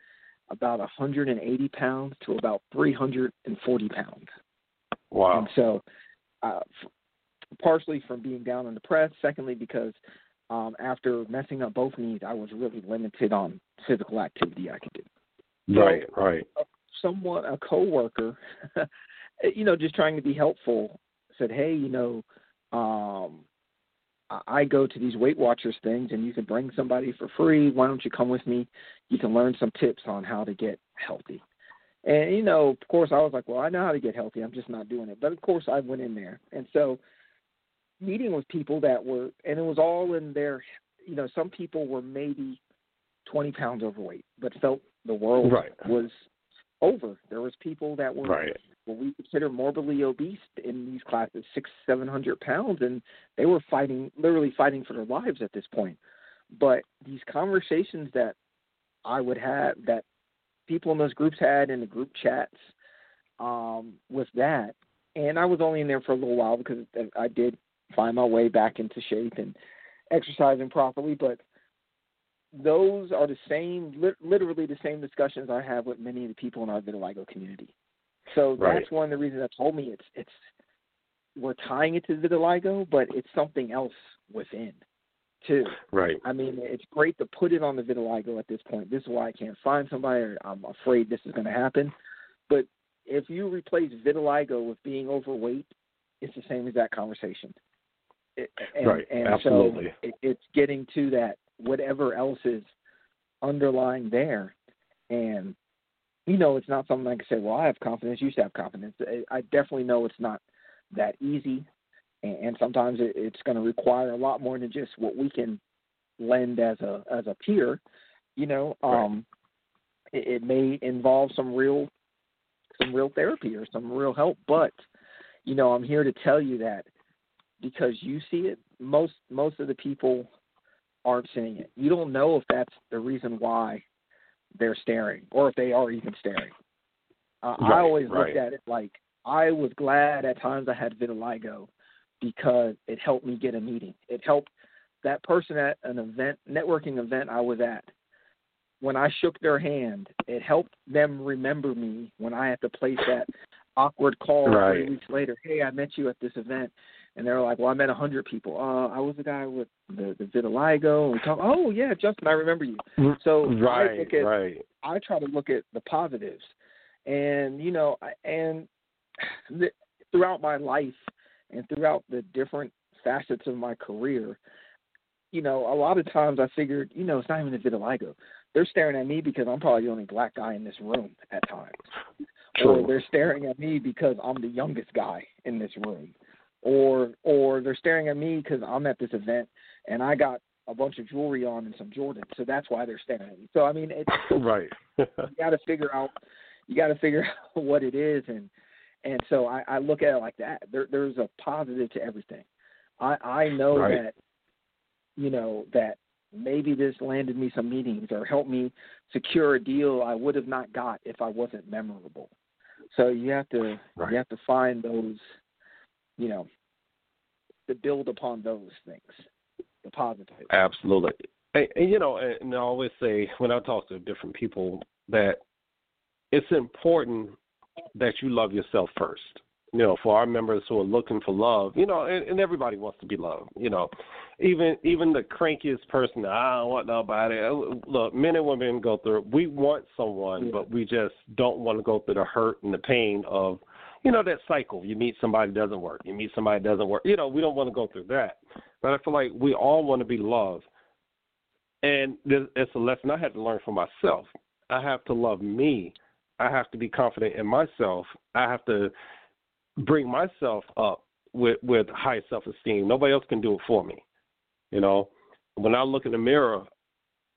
about 180 pounds to about 340 pounds. Wow. And so, uh, f- partially from being down and depressed. Secondly, because um, after messing up both knees, I was really limited on physical activity I could do. Right, so, right. Someone, a coworker, you know, just trying to be helpful, said, "Hey, you know, um, I go to these Weight Watchers things, and you can bring somebody for free. Why don't you come with me? You can learn some tips on how to get healthy." And you know, of course, I was like, "Well, I know how to get healthy. I'm just not doing it." But of course, I went in there, and so meeting with people that were, and it was all in their, you know, some people were maybe 20 pounds overweight, but felt the world right. was over. There was people that were right. what we consider morbidly obese in these classes, six, seven hundred pounds, and they were fighting, literally fighting for their lives at this point. But these conversations that I would have, that people in those groups had in the group chats, um, with that, and I was only in there for a little while because I did find my way back into shape and exercising properly. But those are the same, li- literally the same discussions I have with many of the people in our vitiligo community. So right. that's one of the reasons that told me it's it's we're tying it to vitiligo, but it's something else within too. Right. I mean, it's great to put it on the vitiligo at this point. This is why I can't find somebody. Or I'm afraid this is going to happen. But if you replace vitiligo with being overweight, it's the same as that conversation. And, right. And Absolutely. so it, it's getting to that whatever else is underlying there, and you know it's not something I can say. Well, I have confidence. You should have confidence. I definitely know it's not that easy, and, sometimes it's going to require a lot more than just what we can lend as a as a peer. You know, um, right. it, it may involve some real some real therapy or some real help, but you know, I'm here to tell you that because you see it, most most of the people aren't seeing it. You don't know if that's the reason why they're staring or if they are even staring. Uh, right, I always right. looked at it like I was glad at times I had vitiligo because it helped me get a meeting. It helped that person at an event, networking event I was at. When I shook their hand, it helped them remember me when I had to place that awkward call right. three weeks later. Hey, I met you at this event, and they're like, "Well, I met a hundred people. Uh, I was the guy with the the vitiligo." And we talk, "Oh yeah, Justin, I remember you." So right, I look at, right. I try to look at the positives, and you know, and the, throughout my life and throughout the different facets of my career, you know, a lot of times I figured, you know, it's not even the vitiligo. They're staring at me because I'm probably the only black guy in this room at times. True. Or they're staring at me because I'm the youngest guy in this room or or they're staring at me because I'm at this event and I got a bunch of jewelry on and some Jordans, so that's why they're staring at me. So I mean, it's right. you got to figure out you got to figure out what it is, and and so I, I look at it like that. There, there's a positive to everything. I I know right. that you know that maybe this landed me some meetings or helped me secure a deal I would have not got if I wasn't memorable. So you have to right. you have to find those you know, to build upon those things, the positive. Absolutely. And, and you know, and I always say when I talk to different people that it's important that you love yourself first. You know, for our members who are looking for love, you know, and, and everybody wants to be loved. You know, even even the crankiest person, I don't want nobody. Uh, look, men and women go through. We want someone, yeah. but we just don't want to go through the hurt and the pain of you know that cycle. You meet somebody doesn't work. You meet somebody doesn't work. You know, we don't want to go through that. But I feel like we all want to be loved. And it's a lesson I had to learn for myself. I have to love me. I have to be confident in myself. I have to bring myself up with with high self esteem. Nobody else can do it for me. You know, when I look in the mirror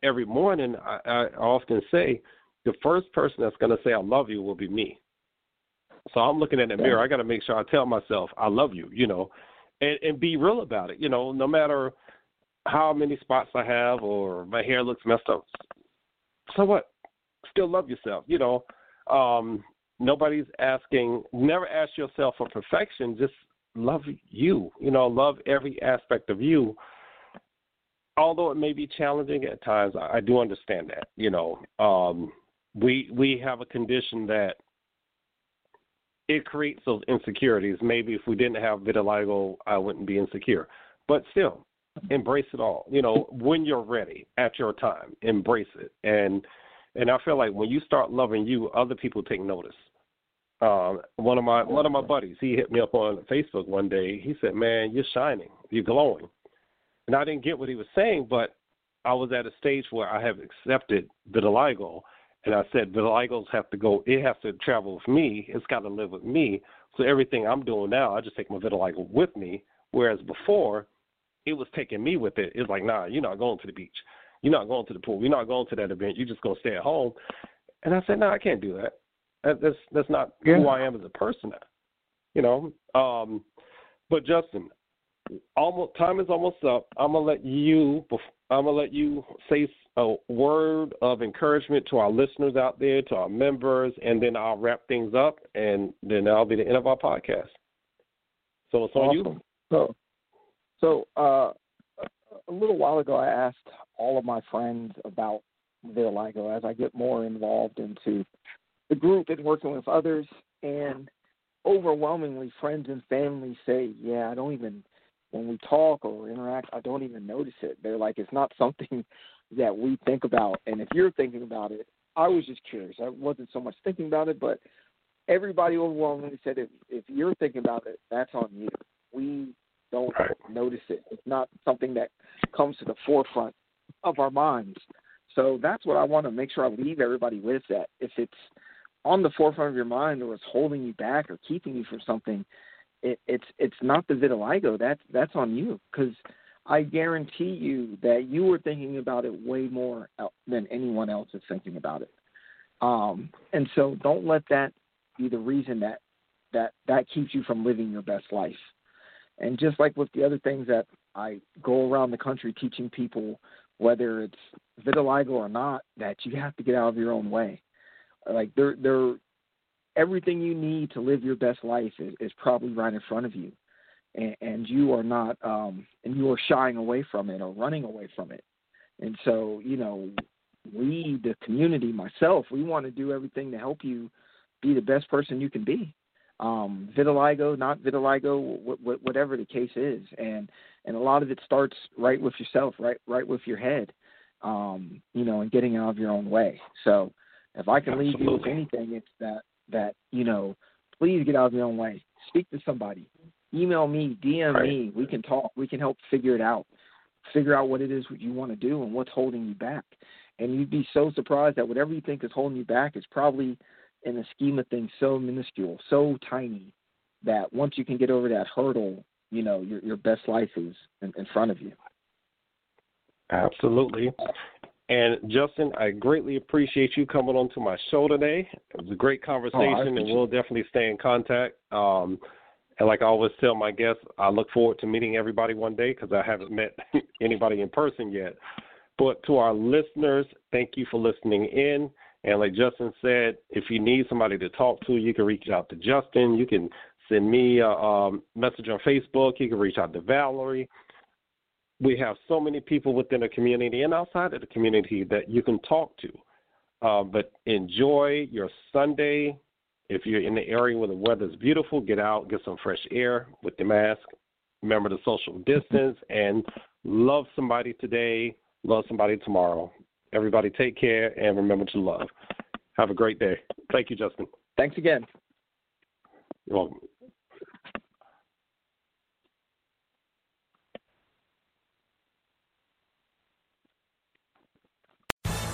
every morning, I, I often say the first person that's going to say I love you will be me. So I'm looking in the mirror. I got to make sure I tell myself I love you, you know, and and be real about it. You know, no matter how many spots I have or my hair looks messed up. So what? Still love yourself. You know, um, nobody's asking. Never ask yourself for perfection. Just love you. You know, love every aspect of you. Although it may be challenging at times, I, I do understand that. You know, um, we we have a condition that it creates those insecurities. Maybe if we didn't have vitiligo, I wouldn't be insecure. But still, embrace it all. You know, when you're ready, at your time, embrace it. And and I feel like when you start loving you, other people take notice. Um, one of my one of my buddies, he hit me up on Facebook one day. He said, "Man, you're shining, you're glowing," and I didn't get what he was saying, but I was at a stage where I have accepted vitiligo, and I said vitiligos have to go. It has to travel with me. It's got to live with me. So everything I'm doing now, I just take my vitiligo with me. Whereas before, it was taking me with it. It's like, nah, you're not going to the beach. You're not going to the pool. You're not going to that event. You're just gonna stay at home. And I said, no, nah, I can't do that. That's that's not yeah. who I am as a person. You know. Um, but Justin, almost time is almost up. I'm gonna let you. I'm gonna let you say a word of encouragement to our listeners out there, to our members, and then I'll wrap things up, and then that'll be the end of our podcast. So it's on awesome. you. So, so uh, a little while ago, I asked all of my friends about vitiligo as I get more involved into the group and working with others, and overwhelmingly, friends and family say, "Yeah, I don't even." When we talk or interact, I don't even notice it. They're like, it's not something that we think about. And if you're thinking about it, I was just curious. I wasn't so much thinking about it, but everybody overwhelmingly said if if you're thinking about it, that's on you. We don't right. notice it. It's not something that comes to the forefront of our minds. So that's what I want to make sure I leave everybody with that. If it's on the forefront of your mind or it's holding you back or keeping you from something, it, it's it's not the vitiligo. That's that's on you because I guarantee you that you were thinking about it way more than anyone else is thinking about it. Um, and so don't let that be the reason that that that keeps you from living your best life. And just like with the other things that I go around the country teaching people, whether it's vitiligo or not, that you have to get out of your own way. Like they're they're everything you need to live your best life is, is probably right in front of you and, and you are not um, and you are shying away from it or running away from it. And so, you know, we, the community, myself, we want to do everything to help you be the best person you can be. Um, vitiligo, not vitiligo, whatever the case is, and and a lot of it starts right with yourself, right, right with your head, um, you know, and getting out of your own way. So, if I can Absolutely. leave you with anything, it's that that you know, please get out of your own way. Speak to somebody email me, DM right. me. We can talk. We can help figure it out. Figure out what it is what you want to do and what's holding you back. And you'd be so surprised that whatever you think is holding you back is probably in the scheme of things so minuscule, so tiny that once you can get over that hurdle, you know, your your best life is in, in front of you. Absolutely. And Justin, I greatly appreciate you coming on to my show today. It was a great oh, conversation, oh, and we'll definitely stay in contact. Um, and like I always tell my guests, I look forward to meeting everybody one day because I haven't met anybody in person yet. But to our listeners, thank you for listening in. And like Justin said, if you need somebody to talk to, you can reach out to Justin. You can send me a um, message on Facebook. You can reach out to Valerie. We have so many people within the community and outside of the community that you can talk to. Um, but enjoy your Sunday. If you're in the area where the weather is beautiful, get out, get some fresh air with the mask. Remember the social distance and love somebody today, love somebody tomorrow. Everybody take care and remember to love. Have a great day. Thank you, Justin. Thanks again. You're welcome.